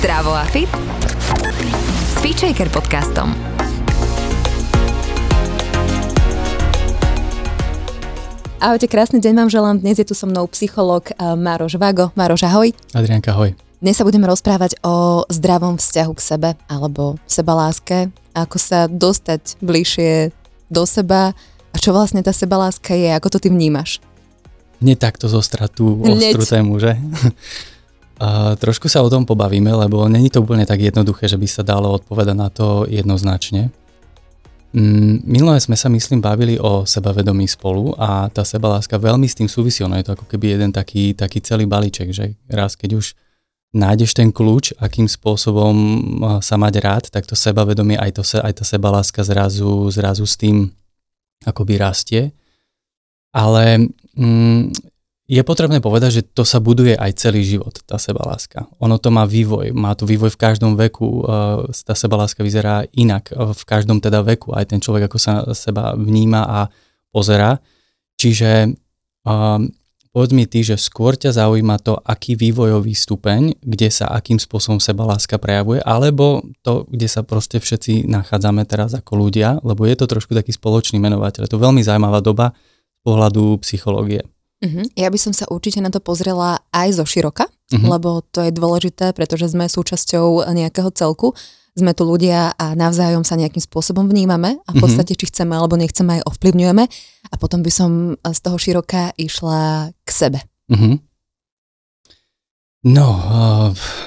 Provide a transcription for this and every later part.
Zdravo a fit s Feature podcastom. Ahojte, krásny deň vám želám. Dnes je tu so mnou psychológ eh, Maroš Vago. Maroš, ahoj. Adrianka, ahoj. Dnes sa budeme rozprávať o zdravom vzťahu k sebe alebo sebaláske, ako sa dostať bližšie do seba a čo vlastne tá sebaláska je, ako to ty vnímaš. Nie takto zo stratu ostrú tému, že? Trošku sa o tom pobavíme, lebo není to úplne tak jednoduché, že by sa dalo odpovedať na to jednoznačne. Mm, minulé sme sa, myslím, bavili o sebavedomí spolu a tá sebaláska veľmi s tým súvisí. Ono je to ako keby jeden taký, taký celý balíček, že raz keď už nájdeš ten kľúč, akým spôsobom sa mať rád, tak to sebavedomie, aj, to, aj tá sebaláska zrazu, zrazu s tým akoby rastie. Ale mm, je potrebné povedať, že to sa buduje aj celý život, tá sebaláska. Ono to má vývoj, má to vývoj v každom veku, e, tá sebaláska vyzerá inak e, v každom teda veku, aj ten človek ako sa seba vníma a pozera. Čiže um, povedz mi ty, že skôr ťa zaujíma to, aký vývojový stupeň, kde sa akým spôsobom sebaláska prejavuje, alebo to, kde sa proste všetci nachádzame teraz ako ľudia, lebo je to trošku taký spoločný menovateľ. Je to veľmi zaujímavá doba z pohľadu psychológie. Uh-huh. Ja by som sa určite na to pozrela aj zo široka, uh-huh. lebo to je dôležité, pretože sme súčasťou nejakého celku. Sme tu ľudia a navzájom sa nejakým spôsobom vnímame a v podstate či chceme alebo nechceme aj ovplyvňujeme. A potom by som z toho široka išla k sebe. Uh-huh. No,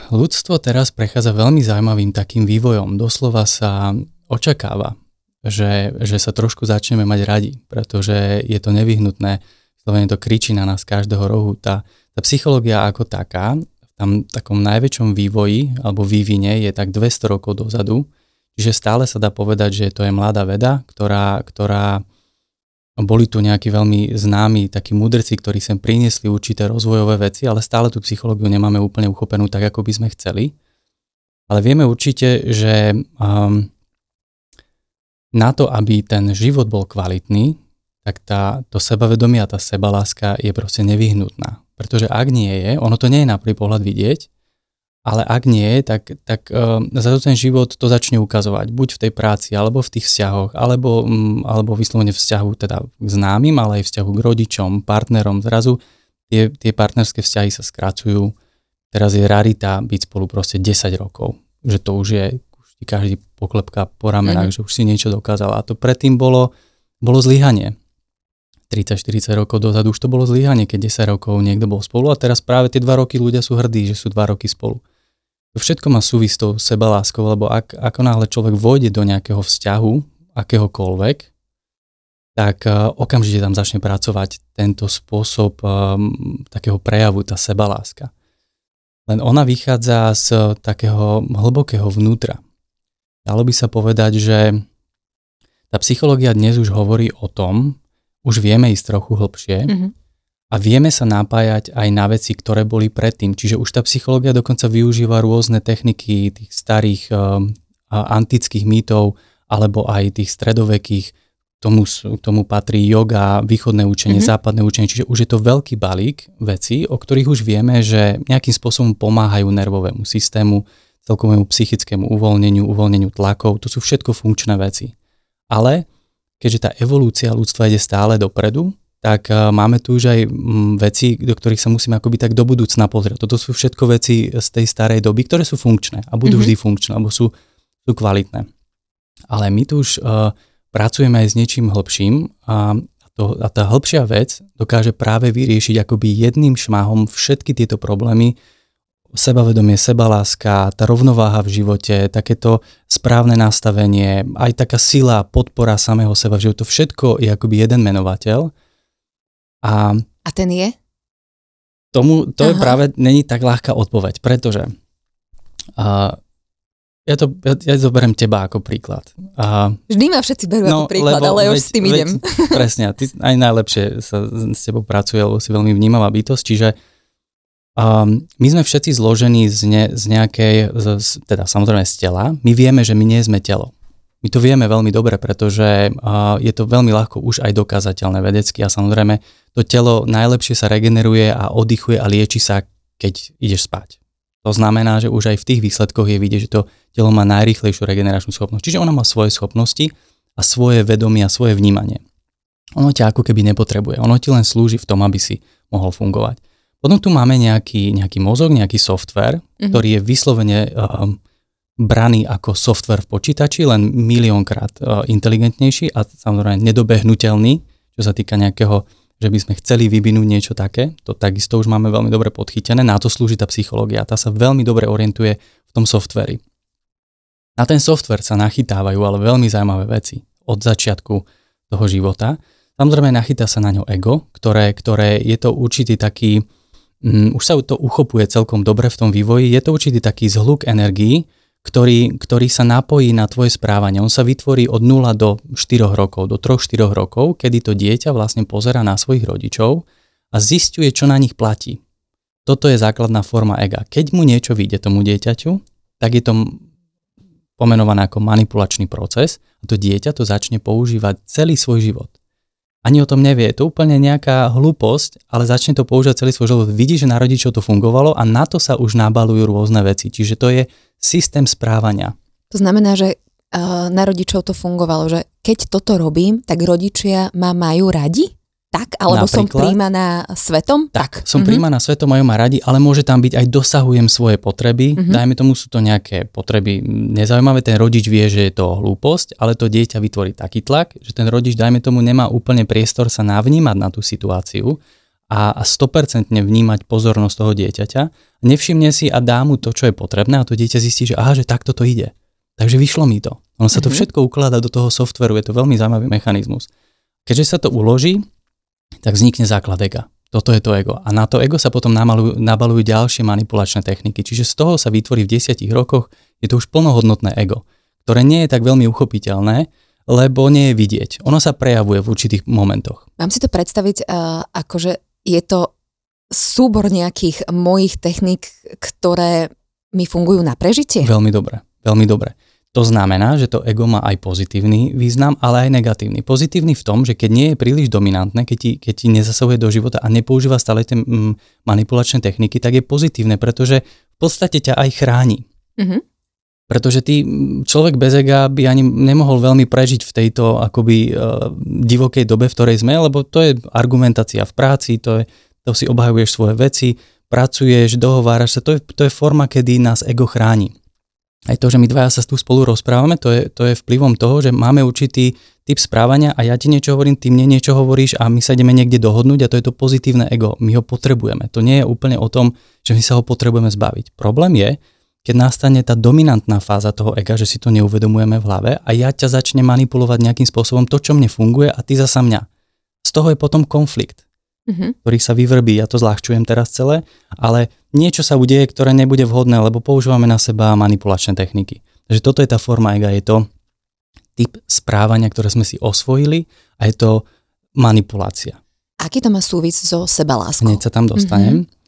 ľudstvo teraz prechádza veľmi zaujímavým takým vývojom. Doslova sa očakáva, že, že sa trošku začneme mať radi, pretože je to nevyhnutné Slovene to kričí na nás každého rohu. Tá, tá psychológia ako taká, v tam takom najväčšom vývoji alebo vývine je tak 200 rokov dozadu, čiže stále sa dá povedať, že to je mladá veda, ktorá, ktorá boli tu nejakí veľmi známi takí mudrci, ktorí sem priniesli určité rozvojové veci, ale stále tú psychológiu nemáme úplne uchopenú tak, ako by sme chceli. Ale vieme určite, že um, na to, aby ten život bol kvalitný, tak tá, to sebavedomie a tá sebaláska je proste nevyhnutná. Pretože ak nie je, ono to nie je na prvý pohľad vidieť, ale ak nie tak, tak uh, za to ten život to začne ukazovať. Buď v tej práci, alebo v tých vzťahoch, alebo, um, alebo vyslovene vzťahu teda k známym, ale aj vzťahu k rodičom, partnerom. Zrazu tie, tie partnerské vzťahy sa skracujú. Teraz je rarita byť spolu proste 10 rokov. Že to už je, už ti každý poklepka po ramenách, mm. že už si niečo dokázal. A to predtým bolo, bolo zlyhanie 30-40 rokov dozadu už to bolo zlyhanie, keď 10 rokov niekto bol spolu a teraz práve tie 2 roky ľudia sú hrdí, že sú 2 roky spolu. Všetko má súvisť s tou sebaláskou, lebo ak, ako náhle človek vôjde do nejakého vzťahu, akéhokoľvek, tak uh, okamžite tam začne pracovať tento spôsob um, takého prejavu, tá sebaláska. Len ona vychádza z takého hlbokého vnútra. Dalo by sa povedať, že tá psychológia dnes už hovorí o tom, už vieme ísť trochu hlbšie mm-hmm. a vieme sa napájať aj na veci, ktoré boli predtým. Čiže už tá psychológia dokonca využíva rôzne techniky tých starých um, antických mýtov alebo aj tých stredovekých. Tomu, tomu patrí yoga, východné učenie, mm-hmm. západné učenie. Čiže už je to veľký balík vecí, o ktorých už vieme, že nejakým spôsobom pomáhajú nervovému systému, celkovému psychickému uvoľneniu, uvoľneniu tlakov. To sú všetko funkčné veci. Ale keďže tá evolúcia ľudstva ide stále dopredu, tak uh, máme tu už aj um, veci, do ktorých sa musíme akoby tak do budúcna pozrieť. Toto sú všetko veci z tej starej doby, ktoré sú funkčné a budú mm-hmm. vždy funkčné, alebo sú, sú kvalitné. Ale my tu už uh, pracujeme aj s niečím hĺbším a, to, a tá hĺbšia vec dokáže práve vyriešiť akoby jedným šmahom všetky tieto problémy, sebavedomie, sebaláska, tá rovnováha v živote, takéto správne nastavenie, aj taká sila, podpora samého seba živote, to všetko je akoby jeden menovateľ. A, a ten je? Tomu, to Aha. je práve, není tak ľahká odpoveď, pretože uh, ja to, ja, ja zoberiem teba ako príklad. A, Vždy ma všetci berú no, ako príklad, lebo, ale ja už s tým veď, idem. Presne, ty aj najlepšie sa s tebou pracuje, lebo si veľmi vnímavá bytosť, čiže Um, my sme všetci zložení z, ne, z nejakej, z, teda samozrejme z tela. My vieme, že my nie sme telo. My to vieme veľmi dobre, pretože uh, je to veľmi ľahko už aj dokázateľné vedecky a samozrejme to telo najlepšie sa regeneruje a oddychuje a lieči sa, keď ideš spať. To znamená, že už aj v tých výsledkoch je vidieť, že to telo má najrýchlejšiu regeneračnú schopnosť. Čiže ona má svoje schopnosti a svoje vedomie a svoje vnímanie. Ono ťa ako keby nepotrebuje. Ono ti len slúži v tom, aby si mohol fungovať. Potom tu máme nejaký, nejaký mozog, nejaký software, mm-hmm. ktorý je vyslovene um, braný ako software v počítači, len miliónkrát uh, inteligentnejší a samozrejme nedobehnutelný, čo sa týka nejakého, že by sme chceli vyvinúť niečo také. To takisto už máme veľmi dobre podchytené. Na to slúži tá psychológia. Tá sa veľmi dobre orientuje v tom softveri. Na ten software sa nachytávajú ale veľmi zaujímavé veci od začiatku toho života. Samozrejme nachytá sa na ňo ego, ktoré, ktoré je to určitý taký, už sa to uchopuje celkom dobre v tom vývoji, je to určitý taký zhluk energií, ktorý, ktorý sa napojí na tvoje správanie. On sa vytvorí od 0 do 4 rokov, do 3-4 rokov, kedy to dieťa vlastne pozera na svojich rodičov a zistuje, čo na nich platí. Toto je základná forma ega. Keď mu niečo vyjde tomu dieťaťu, tak je to pomenované ako manipulačný proces a to dieťa to začne používať celý svoj život ani o tom nevie. Je to úplne nejaká hlúposť, ale začne to používať celý svoj život. Vidí, že na rodičov to fungovalo a na to sa už nabalujú rôzne veci. Čiže to je systém správania. To znamená, že uh, na rodičov to fungovalo, že keď toto robím, tak rodičia ma majú radi? Tak, alebo Napríklad, som príjmaná svetom? Tak, tak. som mm-hmm. príjmaná svetom, majú ma radi, ale môže tam byť aj dosahujem svoje potreby. Mm-hmm. Dajme tomu, sú to nejaké potreby nezaujímavé, ten rodič vie, že je to hlúposť, ale to dieťa vytvorí taký tlak, že ten rodič, dajme tomu, nemá úplne priestor sa navnímať na tú situáciu a, a 100% vnímať pozornosť toho dieťaťa. Nevšimne si a dá mu to, čo je potrebné a to dieťa zistí, že aha, že takto to ide. Takže vyšlo mi to. Ono sa to mm-hmm. všetko ukladá do toho softveru, je to veľmi zaujímavý mechanizmus. Keďže sa to uloží, tak vznikne základ ega. Toto je to ego. A na to ego sa potom namalujú, nabalujú ďalšie manipulačné techniky. Čiže z toho sa vytvorí v desiatich rokoch, je to už plnohodnotné ego, ktoré nie je tak veľmi uchopiteľné, lebo nie je vidieť. Ono sa prejavuje v určitých momentoch. Mám si to predstaviť, uh, akože je to súbor nejakých mojich technik, ktoré mi fungujú na prežitie? Veľmi dobre, veľmi dobre. To znamená, že to ego má aj pozitívny význam, ale aj negatívny. Pozitívny v tom, že keď nie je príliš dominantné, keď ti, keď ti nezasahuje do života a nepoužíva stále tie mm, manipulačné techniky, tak je pozitívne, pretože v podstate ťa aj chráni. Mm-hmm. Pretože ty, mm, človek bez ega by ani nemohol veľmi prežiť v tejto akoby uh, divokej dobe, v ktorej sme, lebo to je argumentácia v práci, to, je, to si obhajuješ svoje veci, pracuješ, dohováraš sa, to je, to je forma, kedy nás ego chráni aj to, že my dvaja sa tu spolu rozprávame, to je, to je vplyvom toho, že máme určitý typ správania a ja ti niečo hovorím, ty mne niečo hovoríš a my sa ideme niekde dohodnúť a to je to pozitívne ego. My ho potrebujeme. To nie je úplne o tom, že my sa ho potrebujeme zbaviť. Problém je, keď nastane tá dominantná fáza toho ega, že si to neuvedomujeme v hlave a ja ťa začne manipulovať nejakým spôsobom to, čo mne funguje a ty zasa mňa. Z toho je potom konflikt mm-hmm. ktorý sa vyvrbí. Ja to zľahčujem teraz celé, ale niečo sa udeje, ktoré nebude vhodné, lebo používame na seba manipulačné techniky. Takže toto je tá forma ega, je to typ správania, ktoré sme si osvojili a je to manipulácia. Aký to má súvis so sebaláskou? Hneď sa tam dostanem. Mm-hmm.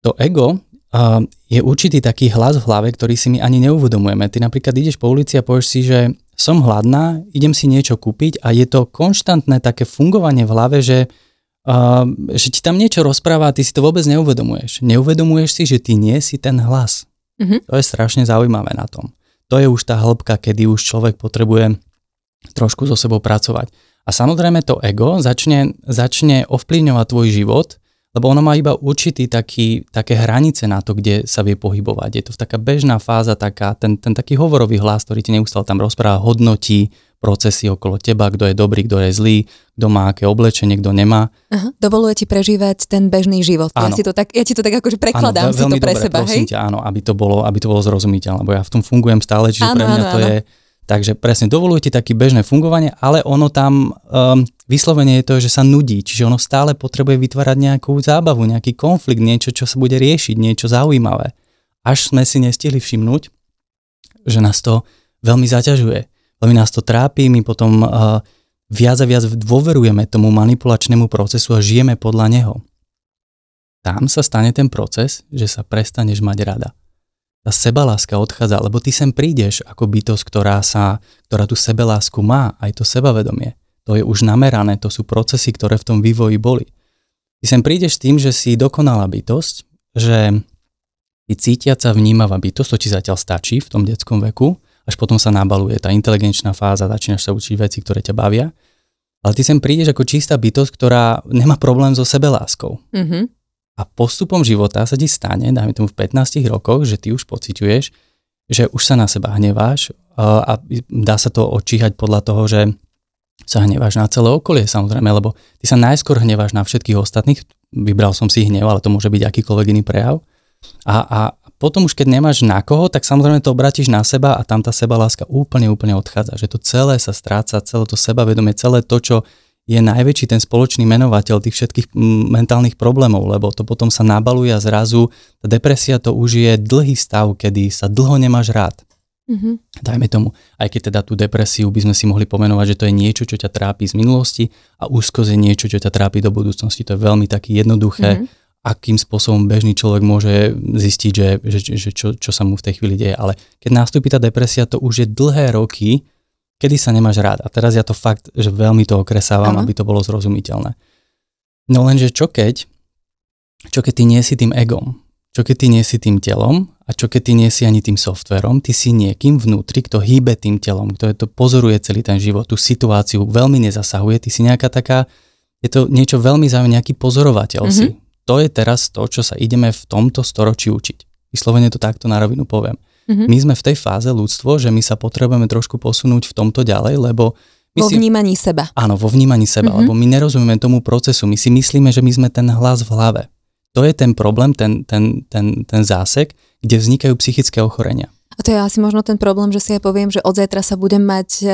To ego uh, je určitý taký hlas v hlave, ktorý si my ani neuvedomujeme. Ty napríklad ideš po ulici a povieš si, že som hladná, idem si niečo kúpiť a je to konštantné také fungovanie v hlave, že že ti tam niečo rozpráva a ty si to vôbec neuvedomuješ. Neuvedomuješ si, že ty nie si ten hlas. Mm-hmm. To je strašne zaujímavé na tom. To je už tá hĺbka, kedy už človek potrebuje trošku so sebou pracovať. A samozrejme to ego začne, začne ovplyvňovať tvoj život, lebo ono má iba určitý taký, také hranice na to, kde sa vie pohybovať. Je to taká bežná fáza, taká, ten, ten taký hovorový hlas, ktorý ti neustále tam rozpráva, hodnotí, procesy okolo teba, kto je dobrý, kto je zlý, kto má aké oblečenie, kto nemá. Aha, dovoluje ti prežívať ten bežný život. Ja, si to tak, ja ti to tak akože prekladám áno, si to pre dobre, seba, hej? Ťa, áno, aby to, bolo, aby to bolo zrozumiteľné, lebo ja v tom fungujem stále, čiže áno, pre mňa áno, to áno. je... Takže presne, dovoluje ti také bežné fungovanie, ale ono tam um, vyslovene je to, že sa nudí, čiže ono stále potrebuje vytvárať nejakú zábavu, nejaký konflikt, niečo, čo sa bude riešiť, niečo zaujímavé. Až sme si nestihli všimnúť, že nás to veľmi zaťažuje veľmi nás to trápi, my potom uh, viac a viac dôverujeme tomu manipulačnému procesu a žijeme podľa neho. Tam sa stane ten proces, že sa prestaneš mať rada. Tá sebaláska odchádza, lebo ty sem prídeš ako bytosť, ktorá, sa, ktorá tú sebelásku má, aj to sebavedomie. To je už namerané, to sú procesy, ktoré v tom vývoji boli. Ty sem prídeš tým, že si dokonalá bytosť, že Ty cítiaca vnímavá bytosť, to ti zatiaľ stačí v tom detskom veku, až potom sa nabaluje tá inteligenčná fáza, začínaš sa učiť veci, ktoré ťa bavia. Ale ty sem prídeš ako čistá bytosť, ktorá nemá problém so sebeláskou. Mm-hmm. A postupom života sa ti stane, dajme tomu v 15 rokoch, že ty už pociťuješ, že už sa na seba hneváš a dá sa to odčíhať podľa toho, že sa hneváš na celé okolie samozrejme, lebo ty sa najskôr hneváš na všetkých ostatných, vybral som si hnev, ale to môže byť akýkoľvek iný prejav. A, a potom už keď nemáš na koho, tak samozrejme to obratíš na seba a tam tá sebaláska úplne, úplne odchádza. Že to celé sa stráca, celé to sebavedomie, celé to, čo je najväčší ten spoločný menovateľ tých všetkých mentálnych problémov, lebo to potom sa nabaluje a zrazu tá depresia to už je dlhý stav, kedy sa dlho nemáš rád. Mm-hmm. Dajme tomu, aj keď teda tú depresiu by sme si mohli pomenovať, že to je niečo, čo ťa trápi z minulosti a úzkosť je niečo, čo ťa trápi do budúcnosti. To je veľmi taký jednoduché. Mm-hmm akým spôsobom bežný človek môže zistiť, že, že, že čo, čo sa mu v tej chvíli deje. Ale keď nastúpi tá depresia, to už je dlhé roky, kedy sa nemáš rád. A teraz ja to fakt, že veľmi to okresávam, ano. aby to bolo zrozumiteľné. No lenže čo keď, čo keď ty nie si tým egom, čo keď ty nie si tým telom a čo keď ty nie si ani tým softverom, ty si niekým vnútri, kto hýbe tým telom, kto je to pozoruje celý ten život, tú situáciu veľmi nezasahuje, ty si nejaká taká, je to niečo veľmi zaujímavé, nejaký pozorovateľ mm-hmm. si to je teraz to, čo sa ideme v tomto storočí učiť. Vyslovene to takto na rovinu poviem. Mm-hmm. My sme v tej fáze ľudstvo, že my sa potrebujeme trošku posunúť v tomto ďalej, lebo my vo si, vnímaní seba. Áno, vo vnímaní seba, mm-hmm. lebo my nerozumieme tomu procesu. My si myslíme, že my sme ten hlas v hlave. To je ten problém, ten, ten, ten, ten zásek, kde vznikajú psychické ochorenia. A to je asi možno ten problém, že si ja poviem, že od zajtra sa budem mať uh,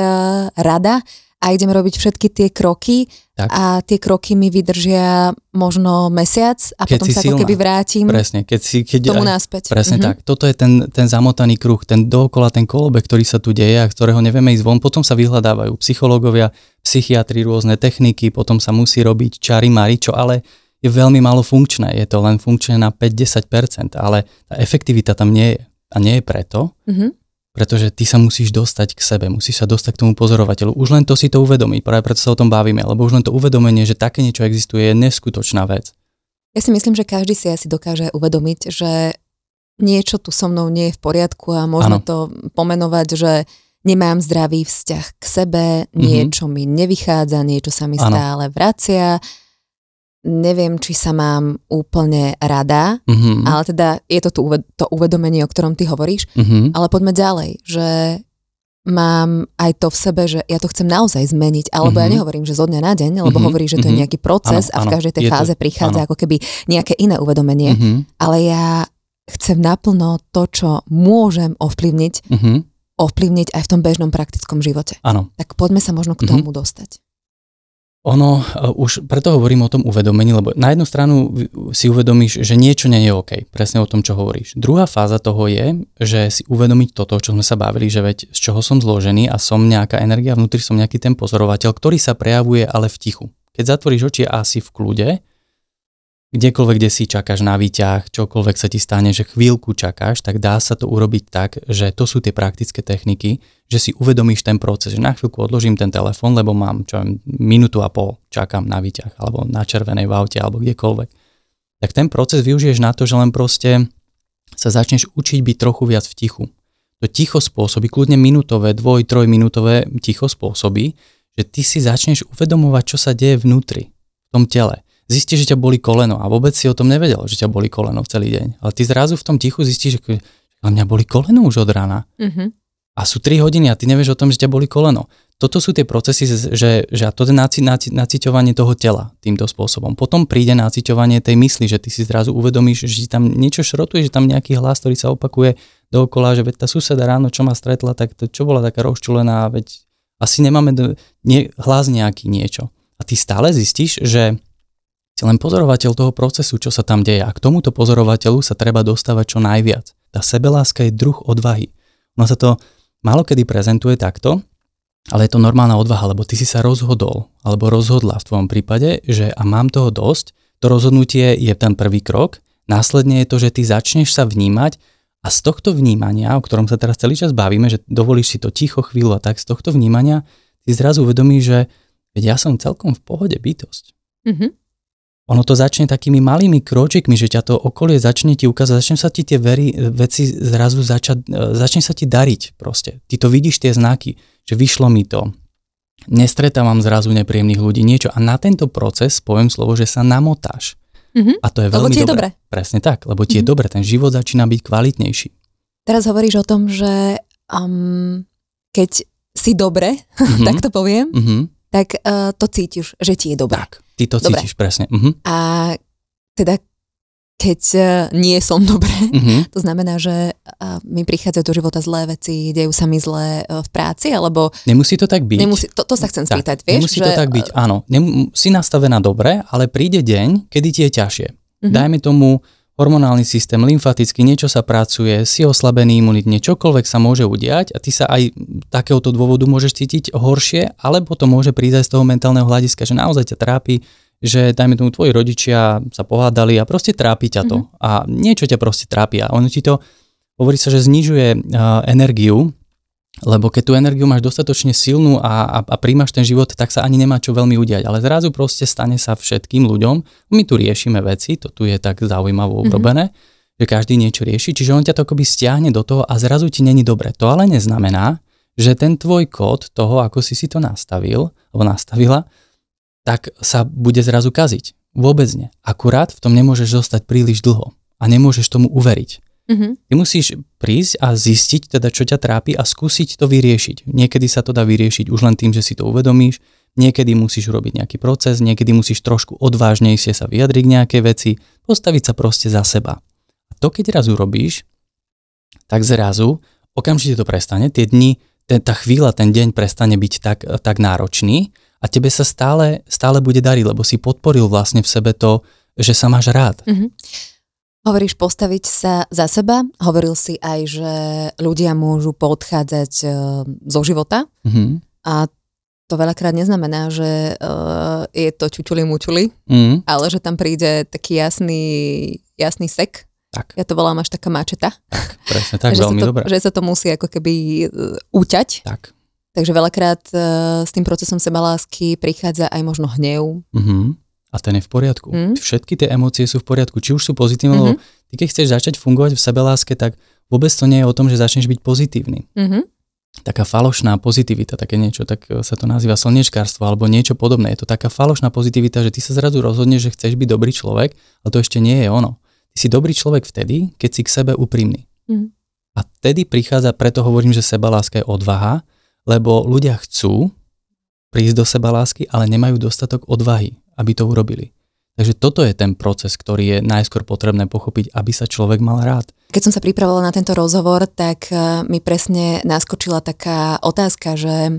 rada a idem robiť všetky tie kroky tak. a tie kroky mi vydržia možno mesiac a keď potom sa silná. ako keby vrátim presne, keď si, keď tomu aj, náspäť. Presne mm-hmm. tak. Toto je ten, ten zamotaný kruh, ten dookola, ten kolobek, ktorý sa tu deje a ktorého nevieme ísť von. Potom sa vyhľadávajú psychológovia, psychiatri, rôzne techniky, potom sa musí robiť čary mari, čo ale je veľmi málo funkčné. Je to len funkčné na 5-10%, ale tá efektivita tam nie je. A nie je preto, mm-hmm pretože ty sa musíš dostať k sebe, musíš sa dostať k tomu pozorovateľu. Už len to si to uvedomí, práve preto sa o tom bavíme, lebo už len to uvedomenie, že také niečo existuje, je neskutočná vec. Ja si myslím, že každý si asi dokáže uvedomiť, že niečo tu so mnou nie je v poriadku a možno ano. to pomenovať, že nemám zdravý vzťah k sebe, mhm. niečo mm-hmm. mi nevychádza, niečo sa mi ano. stále vracia neviem, či sa mám úplne rada, mm-hmm. ale teda je to tu, to uvedomenie, o ktorom ty hovoríš, mm-hmm. ale poďme ďalej, že mám aj to v sebe, že ja to chcem naozaj zmeniť, alebo mm-hmm. ja mhm. nehovorím, že zo dňa na deň, lebo mm-hmm. hovorí, že to je mhm. nejaký proces ano, a v každej tej fáze to, prichádza ano. ako keby nejaké iné uvedomenie, mm-hmm. ale ja chcem naplno to, čo môžem ovplyvniť, mm-hmm. ovplyvniť aj v tom bežnom praktickom živote. Ano. Tak poďme sa možno k tomu mm-hmm. dostať. Ono, uh, už preto hovorím o tom uvedomení, lebo na jednu stranu si uvedomíš, že niečo nie je OK, presne o tom, čo hovoríš. Druhá fáza toho je, že si uvedomiť toto, čo sme sa bavili, že veď z čoho som zložený a som nejaká energia, vnútri som nejaký ten pozorovateľ, ktorý sa prejavuje ale v tichu. Keď zatvoríš oči asi v kľude, kdekoľvek, kde si čakáš na výťah, čokoľvek sa ti stane, že chvíľku čakáš, tak dá sa to urobiť tak, že to sú tie praktické techniky, že si uvedomíš ten proces, že na chvíľku odložím ten telefón, lebo mám čo minútu a pol čakám na výťah, alebo na červenej v aute, alebo kdekoľvek. Tak ten proces využiješ na to, že len proste sa začneš učiť byť trochu viac v tichu. To ticho spôsobí, kľudne minútové, dvoj, trojminútové ticho spôsobí, že ty si začneš uvedomovať, čo sa deje vnútri, v tom tele zistíš, že ťa boli koleno a vôbec si o tom nevedel, že ťa boli koleno v celý deň. Ale ty zrazu v tom tichu zistíš, že mňa boli koleno už od rána. Mm-hmm. A sú 3 hodiny a ty nevieš o tom, že ťa boli koleno. Toto sú tie procesy, že, že to je naci, naci, naciťovanie toho tela týmto spôsobom. Potom príde naciťovanie tej mysli, že ty si zrazu uvedomíš, že tam niečo šrotuje, že tam nejaký hlas, ktorý sa opakuje dookola, že veď tá suseda ráno, čo ma stretla, tak to čo bola taká rozčulená, veď asi nemáme do, nie, hlas nejaký niečo. A ty stále zistíš, že si len pozorovateľ toho procesu, čo sa tam deje. A k tomuto pozorovateľu sa treba dostávať čo najviac. Tá sebeláska je druh odvahy. Ono sa to málo kedy prezentuje takto, ale je to normálna odvaha, lebo ty si sa rozhodol, alebo rozhodla v tvojom prípade, že a mám toho dosť, to rozhodnutie je ten prvý krok, následne je to, že ty začneš sa vnímať a z tohto vnímania, o ktorom sa teraz celý čas bavíme, že dovolíš si to ticho chvíľu a tak, z tohto vnímania si zrazu uvedomíš, že veď ja som celkom v pohode bytosť. Mm-hmm ono to začne takými malými kročikmi, že ťa to okolie začne ti ukázať, začne sa ti tie veri, veci zrazu začať, e, začne sa ti dariť proste. Ty to vidíš tie znaky, že vyšlo mi to, nestretávam zrazu nepríjemných ľudí, niečo. A na tento proces poviem slovo, že sa namotáš. Mm-hmm. A to je veľmi lebo je dobré. dobre. Presne tak, lebo ti mm-hmm. je Mhm. dobre, ten život začína byť kvalitnejší. Teraz hovoríš o tom, že um, keď si dobre, Mhm. tak to poviem, Mhm. Tak uh, to cítiš, že ti je dobre. Tak, ty to Dobre. cítiš presne. Mhm. A teda keď uh, nie som dobre, Mhm. to znamená, že uh, mi prichádzajú do života zlé veci, dejú sa mi zlé uh, v práci, alebo Nemusí to tak byť. nemusí, to, to sa chcem Tak, spýtať, vieš? Nemusí že, to tak byť, áno. Nem, si nastavená dobre, ale príde deň, kedy ti je ťažšie. Mhm. Dajme tomu hormonálny systém, lymfatický, niečo sa pracuje, si oslabený imunitne, čokoľvek sa môže udiať a ty sa aj takéhoto dôvodu môžeš cítiť horšie, alebo to môže prísť aj z toho mentálneho hľadiska, že naozaj ťa trápi, že dajme tomu tvoji rodičia sa pohádali a proste trápi ťa to. Mhm. A niečo ťa proste trápi a ono ti to, hovorí sa, že znižuje uh, energiu, lebo keď tú energiu máš dostatočne silnú a, a, a príjmaš ten život, tak sa ani nemá čo veľmi udiať. Ale zrazu proste stane sa všetkým ľuďom. My tu riešime veci, to tu je tak zaujímavo Mhm. urobené, že každý niečo rieši, čiže on ťa to akoby stiahne do toho a zrazu ti není dobre. To ale neznamená, že ten tvoj kód toho, ako si si to nastavil, alebo nastavila, tak sa bude zrazu kaziť. Vôbec nie. Akurát v tom nemôžeš zostať príliš dlho a nemôžeš tomu uveriť. Mhm. Ty musíš prísť a zistiť teda, čo ťa trápi a skúsiť to vyriešiť. Niekedy sa to dá vyriešiť už len tým, že si to uvedomíš, niekedy musíš urobiť nejaký proces, niekedy musíš trošku odvážnejšie sa vyjadriť k nejakej veci, postaviť sa proste za seba. A to keď raz urobíš, tak zrazu okamžite to prestane, tie dni, ten, tá chvíľa, ten deň prestane byť tak, tak náročný a tebe sa stále, stále bude dariť, lebo si podporil vlastne v sebe to, že sa máš rád. Mhm. Hovoríš postaviť sa za seba, hovoril si aj, že ľudia môžu podchádzať uh, zo života Mhm. a to veľakrát neznamená, že uh, je to čučuli mučuli, Mhm. ale že tam príde taký jasný, jasný sek. Tak, Ja to volám až taká mačeta. presne tak, že, veľmi dobré. že sa to musí ako keby uh, uťať. Tak. Takže veľakrát uh, s tým procesom sebalásky prichádza aj možno hnev. Mhm. A ten je v poriadku. Mm. Všetky tie emócie sú v poriadku. Či už sú pozitívne, Mhm. lebo ty keď chceš začať fungovať v sebeláske, tak vôbec to nie je o tom, že začneš byť pozitívny. Mhm. Taká falošná pozitivita, také niečo, tak e, sa to nazýva slnečkárstvo alebo niečo podobné. Je to taká falošná pozitivita, že ty sa zrazu rozhodneš, že chceš byť dobrý človek, ale to ešte nie je ono. Ty si dobrý človek vtedy, keď si k sebe úprimný. Mhm. A vtedy prichádza, preto hovorím, že sebaláska je odvaha, lebo ľudia chcú prísť do sebalásky, ale nemajú dostatok odvahy, aby to urobili. Takže toto je ten proces, ktorý je najskôr potrebné pochopiť, aby sa človek mal rád. Keď som sa pripravovala na tento rozhovor, tak eh, mi presne naskočila taká otázka, že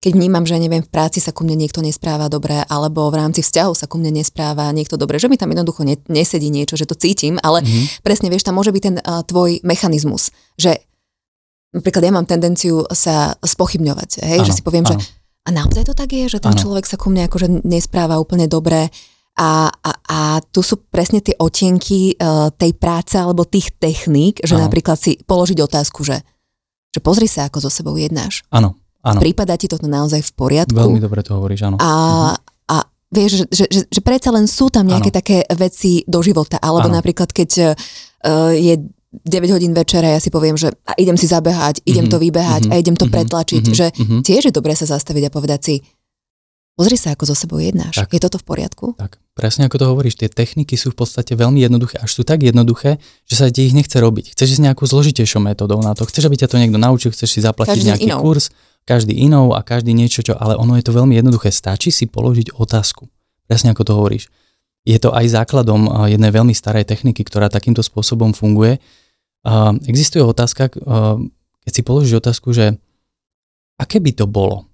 keď vnímam, že neviem, v práci sa ku mne niekto nespráva dobre, alebo v rámci vzťahov sa ku mne nespráva niekto dobre, že mi tam jednoducho ne, nesedí niečo, že to cítim, ale Mhm. presne vieš, tam môže byť ten uh, tvoj mechanizmus, že napríklad ja mám tendenciu sa spochybňovať, hej, že Áno, si poviem, že áno. A naozaj to tak je, že ten Áno. človek sa ku mne akože nespráva úplne dobre a, a, a tu sú presne tie otienky uh, tej práce alebo tých techník, že Áno. napríklad si položiť otázku, že, že pozri sa, ako so sebou jednáš. Áno, áno. Prípada ti toto naozaj v poriadku? Veľmi dobre to hovoríš, áno. A, a vieš, že, že, že, že predsa len sú tam nejaké Áno. také veci do života, alebo Áno. napríklad keď uh, je 9 hodín večera, ja si poviem, že a idem si zabehať, idem Mhm, to vybehať mhm, a idem to mhm, pretlačiť, mhm, že mhm. tiež je dobré sa zastaviť a povedať si, pozri sa, ako so sebou jednáš. Tak. Je toto v poriadku? Tak, presne ako to hovoríš, tie techniky sú v podstate veľmi jednoduché, až sú tak jednoduché, že sa ti ich nechce robiť. Chceš ísť nejakou zložitejšou metódou na to, chceš, aby ťa to niekto naučil, chceš si zaplatiť Každý nejaký inou. kurz, každý inou a každý niečo, čo, ale ono je to veľmi jednoduché, stačí si položiť otázku. Presne ako to hovoríš. Je to aj základom a, jednej veľmi starej techniky, ktorá takýmto spôsobom funguje. A, Existuje otázka, a, keď si položíš otázku, že aké by to bolo,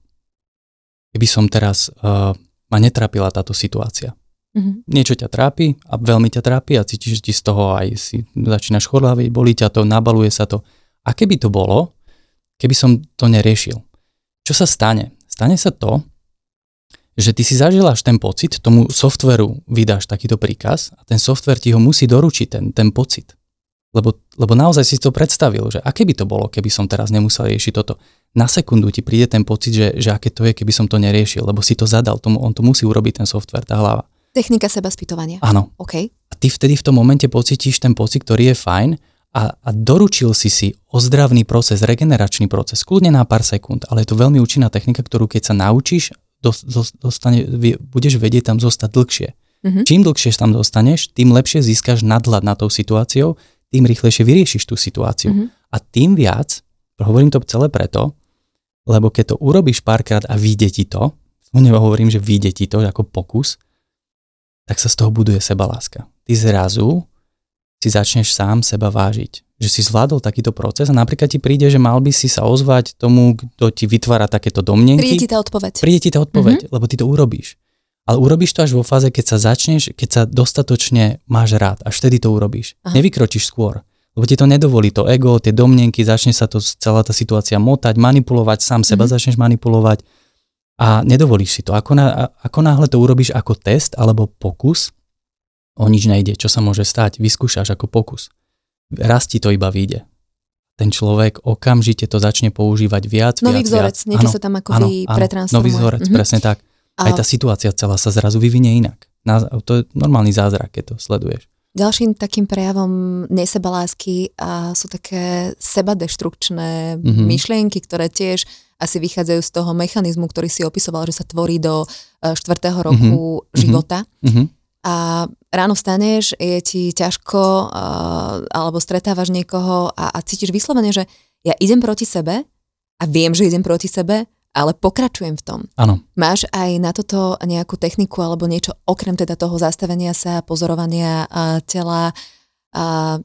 keby som teraz ma netrapila táto situácia Mhm. niečo ťa trápi a veľmi ťa trápi a cítiš, že ti z toho aj si začínaš chorlaviť, bolí ťa to, nabaluje sa to. A keby to bolo, keby som to neriešil? Čo sa stane? Stane sa to, že ty si zažívaš ten pocit, tomu softveru vydáš takýto príkaz a ten softver ti ho musí doručiť, ten, ten pocit. Lebo, lebo naozaj si to predstavil, že aké by to bolo, keby som teraz nemusel riešiť toto. Na sekundu ti príde ten pocit, že, že aké to je, keby som to neriešil, lebo si to zadal, tomu, on to musí urobiť ten softver, tá hlava. Technika seba spýtovania. Áno. OK. A ty vtedy v tom momente pocítiš ten pocit, ktorý je fajn a, a doručil si si ozdravný proces, regeneračný proces, kľudne na pár sekúnd, ale je to veľmi účinná technika, ktorú keď sa naučíš, dostane, budeš vedieť tam zostať dlhšie. Mm-hmm. Čím dlhšie tam dostaneš, tým lepšie získaš nadhľad na tou situáciou, tým rýchlejšie vyriešiš tú situáciu. Mm-hmm. A tým viac, hovorím to celé preto, lebo keď to urobíš párkrát a vyjde ti to, hovorím, že vyjde ti to ako pokus, tak sa z toho buduje seba láska. Ty zrazu si začneš sám seba vážiť. Že si zvládol takýto proces a napríklad ti príde, že mal by si sa ozvať tomu, kto ti vytvára takéto domnenky. Príde ti tá odpoveď. Príde ti tá odpoveď, mm-hmm. lebo ty to urobíš. Ale urobíš to až vo fáze, keď sa začneš, keď sa dostatočne máš rád. Až vtedy to urobíš. Aha. Nevykročíš skôr. Lebo ti to nedovolí to ego, tie domnenky, začne sa to celá tá situácia motať, manipulovať, sám seba mm-hmm. začneš manipulovať a nedovolíš si to. Ako, na, ako náhle to urobíš ako test alebo pokus, o nič nejde. Čo sa môže stať? Vyskúšaš ako pokus. Raz ti to iba vyjde. Ten človek okamžite to začne používať viac, Nový viac, vzorec, viac. niečo ano, sa tam ako áno, pretransformuje. Nový vzorec, mm-hmm. presne tak. Aj tá situácia celá sa zrazu vyvinie inak. To je normálny zázrak, keď to sleduješ. Ďalším takým prejavom nesebalásky a sú také sebadeštrukčné mm-hmm. myšlienky, ktoré tiež asi vychádzajú z toho mechanizmu, ktorý si opisoval, že sa tvorí do e, štvrtého roku mm-hmm. života. Mm-hmm. A ráno vstaneš, je ti ťažko, uh, alebo stretávaš niekoho a, a cítiš vyslovene, že ja idem proti sebe a viem, že idem proti sebe, ale pokračujem v tom. Áno. Máš aj na toto nejakú techniku alebo niečo okrem teda toho zastavenia sa, pozorovania a tela a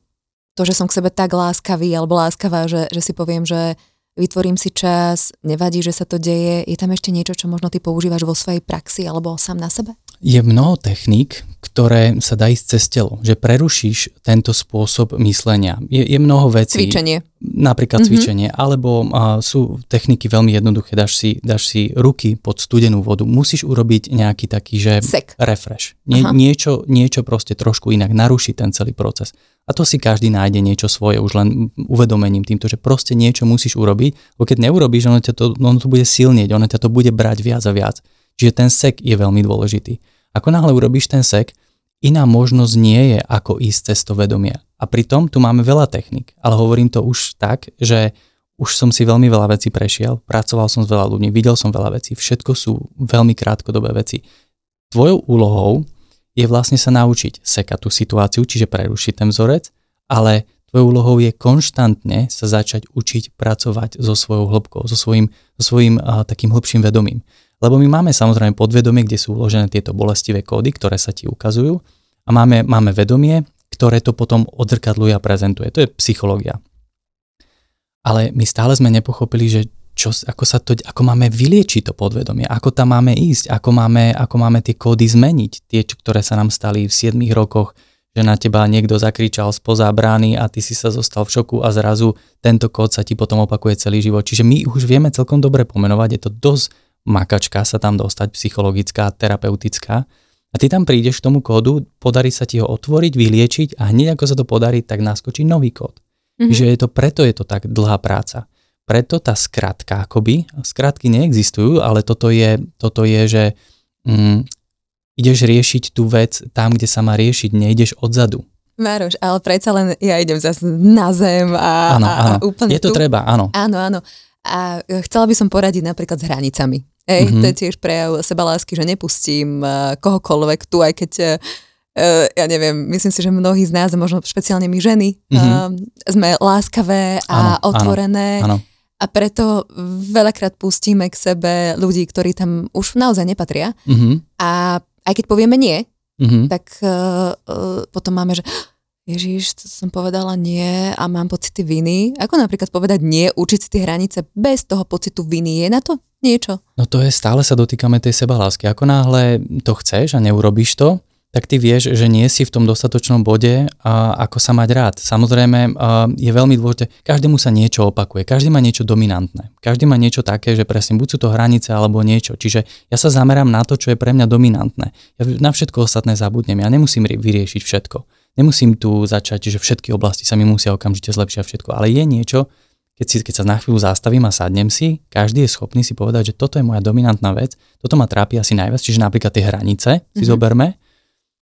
to, že som k sebe tak láskavý alebo láskavá, že, že si poviem, že vytvorím si čas, nevadí, že sa to deje. Je tam ešte niečo, čo možno ty používaš vo svojej praxi alebo sám na sebe? Je mnoho techník, ktoré sa dá ísť cez telo, že prerušíš tento spôsob myslenia. Je, je mnoho vecí. Cvičenie. Napríklad mm-hmm. cvičenie, alebo a, sú techniky veľmi jednoduché, dáš si, dáš si ruky pod studenú vodu, musíš urobiť nejaký taký, že Sek. refresh. Nie, niečo, niečo proste trošku inak, naruší ten celý proces. A to si každý nájde niečo svoje, už len uvedomením týmto, že proste niečo musíš urobiť, lebo keď neurobíš, ono, to, ono to bude silnieť, ono ťa to bude brať viac a viac. Čiže ten sek je veľmi dôležitý. Ako náhle urobíš ten sek, iná možnosť nie je, ako ísť cez to vedomie. A pritom tu máme veľa technik, ale hovorím to už tak, že už som si veľmi veľa vecí prešiel, pracoval som s veľa ľuďmi, videl som veľa vecí, všetko sú veľmi krátkodobé veci. Tvojou úlohou je vlastne sa naučiť sekať tú situáciu, čiže prerušiť ten vzorec, ale tvojou úlohou je konštantne sa začať učiť pracovať so svojou hĺbkou, so svojím, so svojím uh, takým hĺbším vedomím. Lebo my máme samozrejme podvedomie, kde sú uložené tieto bolestivé kódy, ktoré sa ti ukazujú a máme, máme vedomie, ktoré to potom odzrkadluje a prezentuje. To je psychológia. Ale my stále sme nepochopili, že čo, ako, sa to, ako máme vyliečiť to podvedomie, ako tam máme ísť, ako máme, ako máme tie kódy zmeniť, tie, ktoré sa nám stali v 7 rokoch, že na teba niekto zakričal spoza brány a ty si sa zostal v šoku a zrazu tento kód sa ti potom opakuje celý život. Čiže my už vieme celkom dobre pomenovať, je to dosť makačka sa tam dostať, psychologická, terapeutická. A ty tam prídeš k tomu kódu, podarí sa ti ho otvoriť, vyliečiť a hneď ako sa to podarí, tak naskočí nový kód. Mm-hmm. Že je to, preto je to tak dlhá práca. Preto tá skratka akoby, skratky neexistujú, ale toto je, toto je že mm, ideš riešiť tú vec tam, kde sa má riešiť, nejdeš odzadu. Mároš, ale predsa len ja idem zase na zem a, áno, áno. a úplne Je to tu. treba, áno. Áno, áno. A chcela by som poradiť napríklad s hranicami. Ej, mm-hmm. to je tiež prejav sebalásky, že nepustím uh, kohokoľvek tu, aj keď uh, ja neviem, myslím si, že mnohí z nás, možno špeciálne my ženy, mm-hmm. sme láskavé a áno, otvorené. Áno, áno. A preto veľakrát pustíme k sebe ľudí, ktorí tam už naozaj nepatria. Mm-hmm. A aj keď povieme nie, mm-hmm. tak uh, potom máme, že Ježiš, to som povedala nie a mám pocity viny. Ako napríklad povedať nie, učiť si tie hranice bez toho pocitu viny. Je na to niečo? No to je, stále sa dotýkame tej sebalásky. Ako náhle to chceš a neurobiš to, tak ty vieš, že nie si v tom dostatočnom bode, a ako sa mať rád. Samozrejme, je veľmi dôležité, každému sa niečo opakuje, každý má niečo dominantné, každý má niečo také, že presne buď sú to hranice alebo niečo. Čiže ja sa zamerám na to, čo je pre mňa dominantné. Ja na všetko ostatné zabudnem, ja nemusím vyriešiť všetko. Nemusím tu začať, že všetky oblasti sa mi musia okamžite zlepšiť a všetko, ale je niečo, keď, si, keď sa na chvíľu zastavím a sadnem si, každý je schopný si povedať, že toto je moja dominantná vec, toto ma trápi asi najviac, čiže napríklad tie hranice si mm-hmm. zoberme,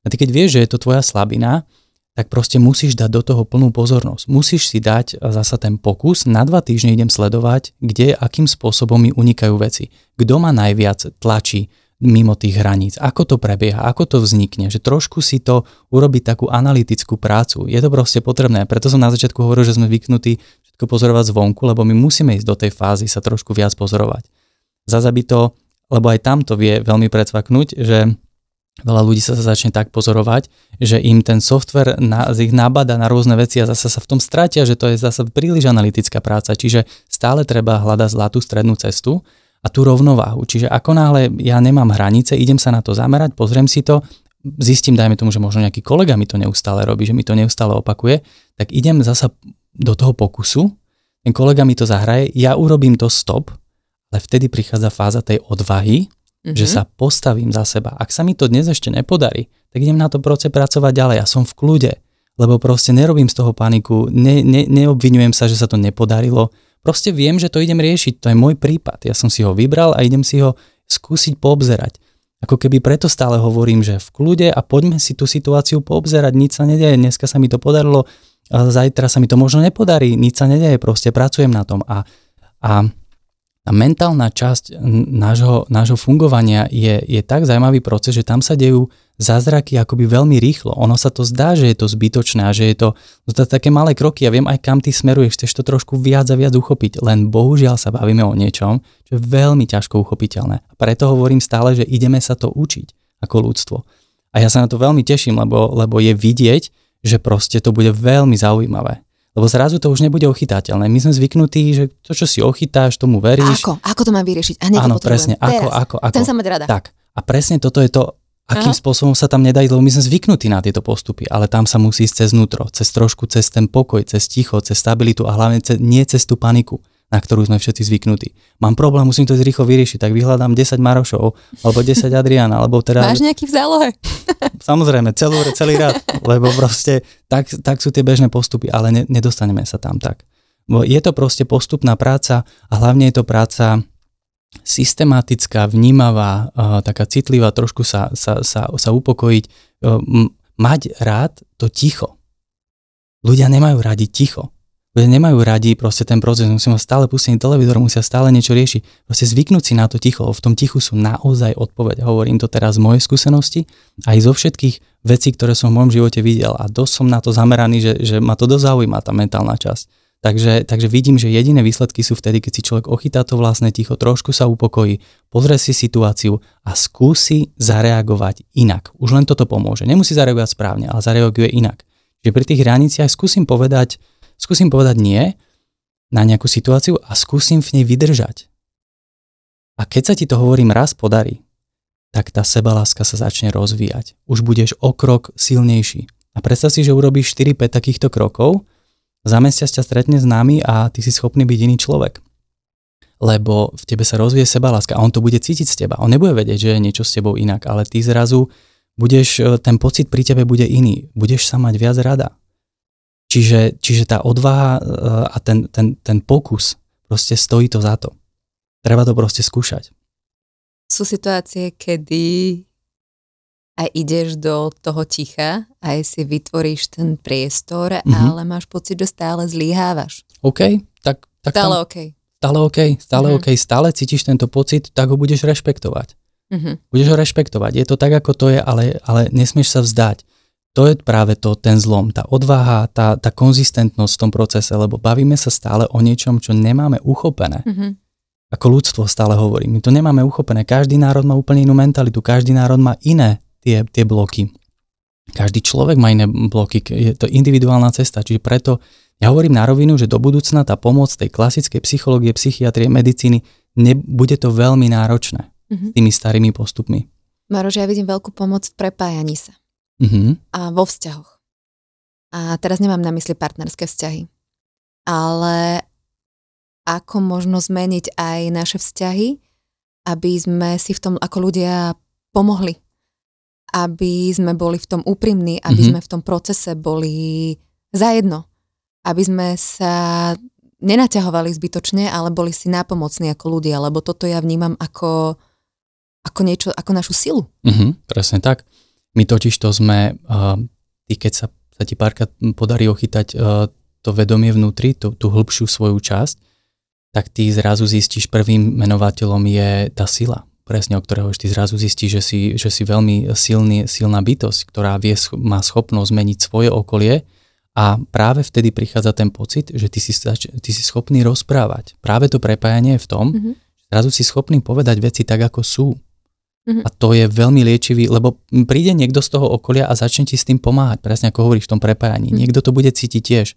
A ty keď vieš, že je to tvoja slabina, tak proste musíš dať do toho plnú pozornosť. Musíš si dať zasa ten pokus, na dva týždne idem sledovať, kde, akým spôsobom mi unikajú veci. Kto ma najviac tlačí mimo tých hraníc, ako to prebieha, ako to vznikne, že trošku si to urobiť takú analytickú prácu. Je to proste potrebné, preto som na začiatku hovoril, že sme zvyknutí všetko pozorovať zvonku, lebo my musíme ísť do tej fázy sa trošku viac pozorovať. Zasa by to, lebo aj tam to vie veľmi predsvaknúť, že Veľa ľudí sa začne tak pozorovať, že im ten software na, ich nabada na rôzne veci a zase sa v tom stratia, že to je zase príliš analytická práca. Čiže stále treba hľadať zlatú strednú cestu a tú rovnováhu. Čiže ako náhle ja nemám hranice, idem sa na to zamerať, pozriem si to, zistím, dajme tomu, že možno nejaký kolega mi to neustále robí, že mi to neustále opakuje, tak idem zasa do toho pokusu, ten kolega mi to zahraje, ja urobím to stop, ale vtedy prichádza fáza tej odvahy, mm-hmm. že sa postavím za seba. Ak sa mi to dnes ešte nepodarí, tak idem na to proces pracovať ďalej a som v kľude, lebo proste nerobím z toho paniku, ne, ne, neobvinujem sa, že sa to nepodarilo, proste viem, že to idem riešiť, to je môj prípad, ja som si ho vybral a idem si ho skúsiť poobzerať. Ako keby preto stále hovorím, že v kľude a poďme si tú situáciu poobzerať, nič sa nedeje, dneska sa mi to podarilo, zajtra sa mi to možno nepodarí, nič sa nedeje, proste pracujem na tom. A, a tá mentálna časť nášho, nášho fungovania je, je tak zaujímavý proces, že tam sa dejú zázraky akoby veľmi rýchlo. Ono sa to zdá, že je to zbytočné a že je to, to také malé kroky. Ja viem aj kam ty smeruješ, chceš to trošku viac a viac uchopiť, len bohužiaľ sa bavíme o niečom, čo je veľmi ťažko uchopiteľné. A preto hovorím stále, že ideme sa to učiť ako ľudstvo. A ja sa na to veľmi teším, lebo, lebo je vidieť, že proste to bude veľmi zaujímavé. Lebo zrazu to už nebude ochytateľné. My sme zvyknutí, že to, čo si ochytáš, tomu veríš. Ako? Ako to mám vyriešiť? A Áno, presne. Ako, ako, ako. Ten sa mať rada. Tak. A presne toto je to, akým Aha. spôsobom sa tam nedá ísť, lebo my sme zvyknutí na tieto postupy, ale tam sa musí ísť cez nutro, cez trošku, cez ten pokoj, cez ticho, cez stabilitu a hlavne cez, nie cez tú paniku na ktorú sme všetci zvyknutí. Mám problém, musím to rýchlo vyriešiť, tak vyhľadám 10 Marošov, alebo 10 Adriana, alebo teda... Máš nejaký v zálohe? Samozrejme, celú, celý rad, lebo proste tak, tak sú tie bežné postupy, ale ne, nedostaneme sa tam tak. Bo je to proste postupná práca a hlavne je to práca systematická, vnímavá, taká citlivá, trošku sa, sa, sa, sa upokojiť, m- mať rád to ticho. Ľudia nemajú radi ticho Ľudia nemajú radi proste ten proces, ho stále pustiť televízor, musia stále niečo riešiť. Proste zvyknúť si na to ticho, v tom tichu sú naozaj odpoveď. Hovorím to teraz z mojej skúsenosti, aj zo všetkých vecí, ktoré som v môjom živote videl a dosť som na to zameraný, že, že ma to dosť zaujíma, tá mentálna časť. Takže, takže vidím, že jediné výsledky sú vtedy, keď si človek ochytá to vlastné ticho, trošku sa upokojí, pozrie si situáciu a skúsi zareagovať inak. Už len toto pomôže. Nemusí zareagovať správne, ale zareaguje inak. Že pri tých hraniciach skúsim povedať, Skúsim povedať nie na nejakú situáciu a skúsim v nej vydržať. A keď sa ti to hovorím raz podarí, tak tá sebaláska sa začne rozvíjať. Už budeš o krok silnejší. A predstav si, že urobíš 4-5 takýchto krokov, za mesiac ťa stretne nami a ty si schopný byť iný človek. Lebo v tebe sa rozvíje sebaláska a on to bude cítiť z teba. On nebude vedieť, že je niečo s tebou inak, ale ty zrazu budeš, ten pocit pri tebe bude iný. Budeš sa mať viac rada. Čiže, čiže tá odvaha e, a ten, ten, ten pokus, proste stojí to za to. Treba to proste skúšať. Sú situácie, kedy aj ideš do toho ticha, aj si vytvoríš ten priestor, mm-hmm. ale máš pocit, že stále zlyhávaš. OK, tak... tak stále tam, OK. Stále OK, stále mm-hmm. OK, stále cítiš tento pocit, tak ho budeš rešpektovať. Mm-hmm. Budeš ho rešpektovať. Je to tak, ako to je, ale, ale nesmieš sa vzdať to je práve to, ten zlom, tá odvaha, tá, tá konzistentnosť v tom procese, lebo bavíme sa stále o niečom, čo nemáme uchopené. Mm-hmm. Ako ľudstvo stále hovorí, my to nemáme uchopené. Každý národ má úplne inú mentalitu, každý národ má iné tie, tie bloky. Každý človek má iné bloky, je to individuálna cesta, čiže preto ja hovorím na rovinu, že do budúcna tá pomoc tej klasickej psychológie, psychiatrie, medicíny, nebude to veľmi náročné mm-hmm. tými starými postupmi. Maroš, ja vidím veľkú pomoc v prepájaní sa mm-hmm. a vo vzťahoch. A teraz nemám na mysli partnerské vzťahy, ale ako možno zmeniť aj naše vzťahy, aby sme si v tom ako ľudia pomohli. Aby sme boli v tom úprimní, aby mm-hmm. sme v tom procese boli zajedno. Aby sme sa nenaťahovali zbytočne, ale boli si nápomocní ako ľudia, lebo toto ja vnímam ako, ako niečo, ako našu silu. Mm-hmm, presne tak My totiž to sme, uh, ty keď sa, sa ti párkrát podarí ochytať uh, to vedomie vnútri, tú, tú hĺbšiu svoju časť, tak ty zrazu zistíš, prvým menovateľom je tá sila, presne o ktorého ty zrazu zistíš, že si, že si veľmi silný, silná bytosť, ktorá vie, má schopnosť zmeniť svoje okolie a práve vtedy prichádza ten pocit, že ty si, ty si schopný rozprávať. Práve to prepájanie je v tom, mm-hmm. že zrazu si schopný povedať veci tak, ako sú. Mm-hmm. A to je veľmi liečivý, lebo príde niekto z toho okolia a začne ti s tým pomáhať, presne ako hovoríš v tom prepájaní. Mm-hmm. Niekto to bude cítiť tiež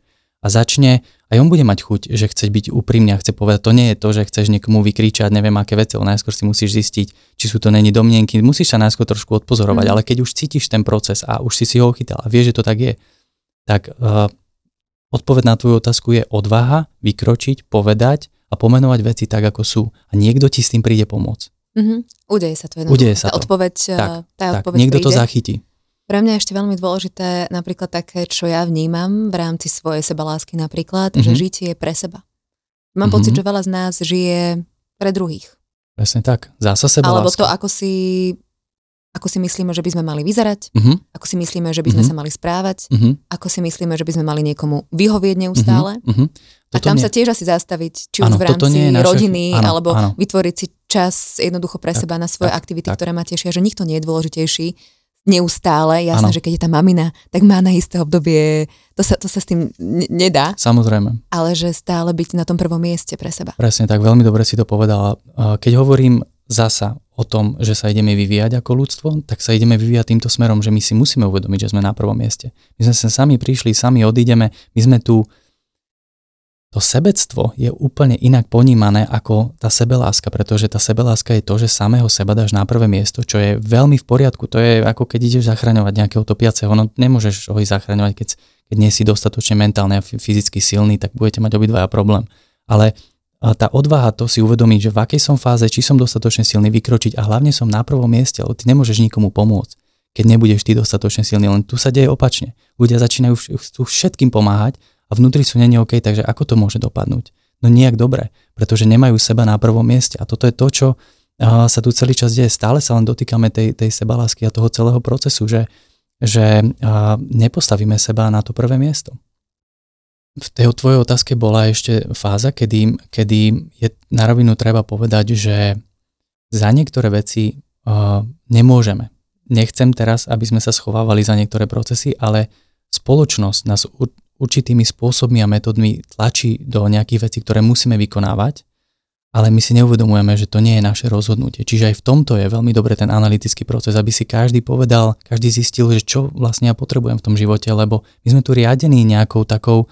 a začne, aj on bude mať chuť, že chce byť úprimný a chce povedať, to nie je to, že chceš niekomu vykričať, neviem aké veci, ale najskôr si musíš zistiť, či sú to není domnienky, musíš sa najskôr trošku odpozorovať, mm. ale keď už cítiš ten proces a už si si ho chytal a vieš, že to tak je, tak uh, odpoveď na tvoju otázku je odvaha, vykročiť, povedať a pomenovať veci tak, ako sú. A niekto ti s tým príde pomôcť. Mm-hmm. Udeje sa to jednoducho. Udeje sa tá to. Odpoveď, tak, tá tak, odpoveď niekto príde. to zachytí. Pre mňa je ešte veľmi dôležité napríklad také, čo ja vnímam v rámci svojej sebalásky napríklad, mm-hmm. že Mhm. žitie je pre seba. Mám Mhm. pocit, že veľa z nás žije pre druhých. Presne tak. Zasa seba Alebo to, ako si, ako si myslíme, že by sme mali vyzerať, Uh-huh, ako si myslíme, že by sme Mhm. sa mali správať, uh-huh, ako si myslíme, že by sme mali niekomu vyhovieť neustále. uh-huh. A tam sa tiež asi zastaviť, či už v toto rámci nie rodiny, áno, alebo áno. vytvoriť si čas jednoducho pre Tak, seba na svoje tak, aktivity, tak. ktoré ma tešia, že nikto nie je dôležitejší neustále. Jasné, Áno. že keď je tá mamina, tak má na isté obdobie, to sa, to sa s tým n- nedá, Samozrejme. ale že stále byť na tom prvom mieste pre seba. Presne tak, veľmi dobre si to povedala. Keď hovorím zasa o tom, že sa ideme vyvíjať ako ľudstvo, tak sa ideme vyvíjať týmto smerom, že my si musíme uvedomiť, že sme na prvom mieste. My sme sa sami prišli, sami odídeme, my sme tu to sebectvo je úplne inak ponímané ako tá sebeláska, pretože tá sebeláska je to, že samého seba dáš na prvé miesto, čo je veľmi v poriadku. To je ako keď ideš zachraňovať nejakého topiaceho, no nemôžeš ho ísť zachraňovať, keď, keď nie si dostatočne mentálne a fyzicky silný, tak budete mať obidvaja problém. Ale tá odvaha to si uvedomiť, že v akej som fáze, či som dostatočne silný vykročiť a hlavne som na prvom mieste, lebo ty nemôžeš nikomu pomôcť, keď nebudeš ty dostatočne silný, len tu sa deje opačne. Ľudia začínajú chcú všetkým pomáhať a vnútri sú není OK, takže ako to môže dopadnúť? No nejak dobre, pretože nemajú seba na prvom mieste a toto je to, čo sa tu celý čas deje. Stále sa len dotýkame tej, tej sebalásky a toho celého procesu, že, že nepostavíme seba na to prvé miesto. V tej tvojej otázke bola ešte fáza, kedy, kedy je na rovinu treba povedať, že za niektoré veci nemôžeme. Nechcem teraz, aby sme sa schovávali za niektoré procesy, ale spoločnosť nás určitými spôsobmi a metódmi tlačí do nejakých vecí, ktoré musíme vykonávať, ale my si neuvedomujeme, že to nie je naše rozhodnutie. Čiže aj v tomto je veľmi dobre ten analytický proces, aby si každý povedal, každý zistil, že čo vlastne ja potrebujem v tom živote, lebo my sme tu riadení nejakou takou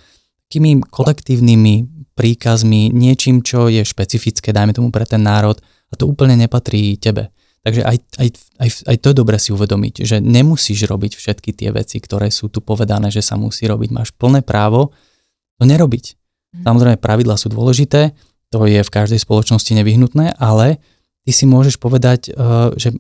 takými kolektívnymi príkazmi, niečím, čo je špecifické, dajme tomu pre ten národ a to úplne nepatrí tebe. Takže aj, aj, aj, aj to je dobre si uvedomiť, že nemusíš robiť všetky tie veci, ktoré sú tu povedané, že sa musí robiť. Máš plné právo to nerobiť. Samozrejme, pravidlá sú dôležité, to je v každej spoločnosti nevyhnutné, ale ty si môžeš povedať, uh, že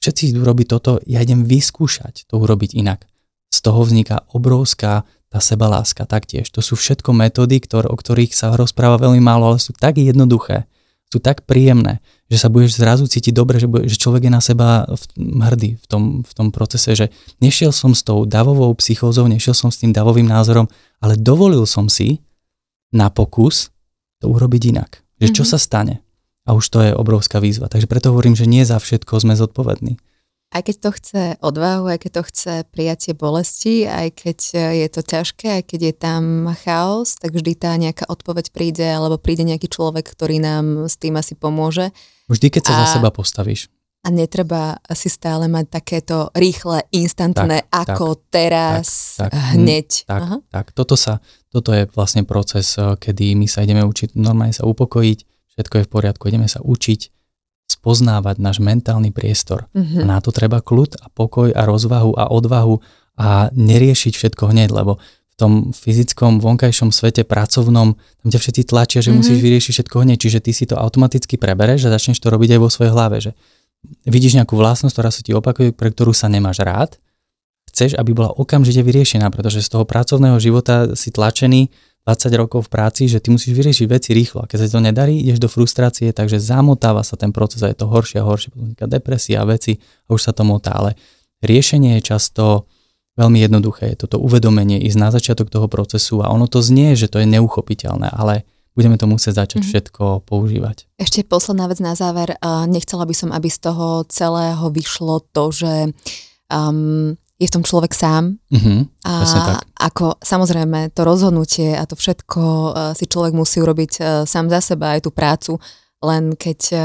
všetci idú robiť toto, ja idem vyskúšať to urobiť inak. Z toho vzniká obrovská tá sebaláska taktiež. To sú všetko metódy, ktor- o ktorých sa rozpráva veľmi málo, ale sú tak jednoduché, sú tak príjemné, že sa budeš zrazu cítiť dobre, že, bude, že človek je na seba v, hrdý v tom, v tom procese, že nešiel som s tou davovou psychózou, nešiel som s tým davovým názorom, ale dovolil som si na pokus to urobiť inak. Že čo Mhm. sa stane? A už to je obrovská výzva. Takže preto hovorím, že nie za všetko sme zodpovední. Aj keď to chce odvahu, aj keď to chce prijatie bolesti, aj keď je to ťažké, aj keď je tam chaos, tak vždy tá nejaká odpoveď príde, alebo príde nejaký človek, ktorý nám s tým asi pomôže. Vždy, keď sa za A- seba postavíš. A netreba asi stále mať takéto rýchle, instantné, Tak, ako teraz, tak, hneď. Tak, Aha. tak toto, sa, toto je vlastne proces, eh, kedy my sa ideme učiť normálne sa upokojiť, všetko je v poriadku, ideme sa učiť spoznávať náš mentálny priestor. Mhm. A na to treba kľud a pokoj a rozvahu a odvahu a neriešiť všetko hneď, lebo v tom fyzickom vonkajšom svete pracovnom, tam ťa všetci tlačia, že Mhm. musíš vyriešiť všetko hneď, čiže ty si to automaticky prebereš a začneš to robiť aj vo svojej hlave, že vidíš nejakú vlastnosť, ktorá sa ti opakuje, pre ktorú sa nemáš rád, chceš, aby bola okamžite vyriešená, pretože z toho pracovného života si tlačený 20 rokov v práci, že ty musíš vyriešiť veci rýchlo a keď sa to nedarí, ideš do frustrácie, takže zamotáva sa ten proces a je to horšie a horšie, potom depresia a veci a už sa to motá, ale riešenie je často veľmi jednoduché. Je toto uvedomenie, ísť na začiatok toho procesu a ono to znie, že to je neuchopiteľné, ale budeme to musieť začať mm-hmm. všetko používať. Ešte posledná vec na záver. Nechcela by som, aby z toho celého vyšlo to, že um, je v tom človek sám. Mm-hmm, a tak. ako samozrejme to rozhodnutie a to všetko uh, si človek musí urobiť uh, sám za seba, aj tú prácu, len keď uh,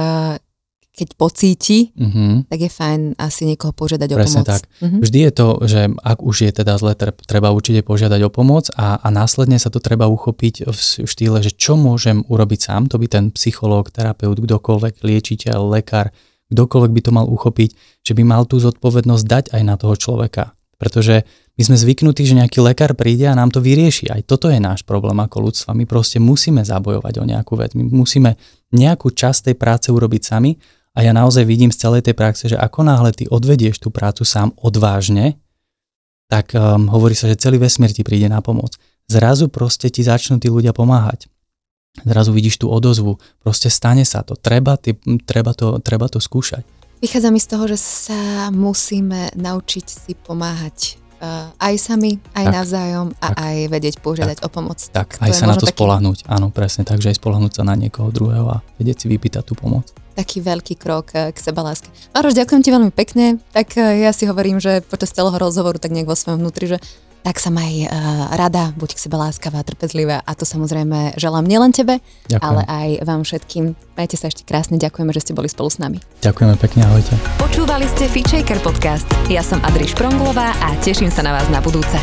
keď pocíti, mm-hmm. tak je fajn asi niekoho požiadať Presne o pomoc. tak. Mm-hmm. Vždy je to, že ak už je teda zle, treba určite požiadať o pomoc a, a následne sa to treba uchopiť v štýle, že čo môžem urobiť sám, to by ten psychológ, terapeut, kdokoľvek, liečiteľ, lekár, kdokoľvek by to mal uchopiť, že by mal tú zodpovednosť dať aj na toho človeka. Pretože my sme zvyknutí, že nejaký lekár príde a nám to vyrieši. Aj toto je náš problém ako ľudstva. My proste musíme zabojovať o nejakú vec. My musíme nejakú časť tej práce urobiť sami a ja naozaj vidím z celej tej praxe, že ako náhle ty odvedieš tú prácu sám odvážne, tak um, hovorí sa, že celý vesmír ti príde na pomoc. Zrazu proste ti začnú tí ľudia pomáhať. Zrazu vidíš tú odozvu, proste stane sa to, treba, ty, treba, to, treba to skúšať. Vychádza mi z toho, že sa musíme naučiť si pomáhať uh, aj sami, aj tak, navzájom a tak, aj vedieť požiadať tak, o pomoc. Tak, aj sa na to taký... spolahnúť, áno, presne, takže aj spolahnúť sa na niekoho druhého a vedieť si vypýtať tú pomoc. Taký veľký krok uh, k sebaláske. Maroš, ďakujem ti veľmi pekne, tak uh, ja si hovorím, že počas celého rozhovoru tak nejak vo svojom vnútri, že tak sa maj uh, rada, buď k sebe láskavá, trpezlivá a to samozrejme želám nielen tebe, Ďakujem. ale aj vám všetkým. Majte sa ešte krásne, ďakujeme, že ste boli spolu s nami. Ďakujeme pekne, ahojte. Počúvali ste Fitchaker podcast. Ja som Adriš Pronglová a teším sa na vás na budúce.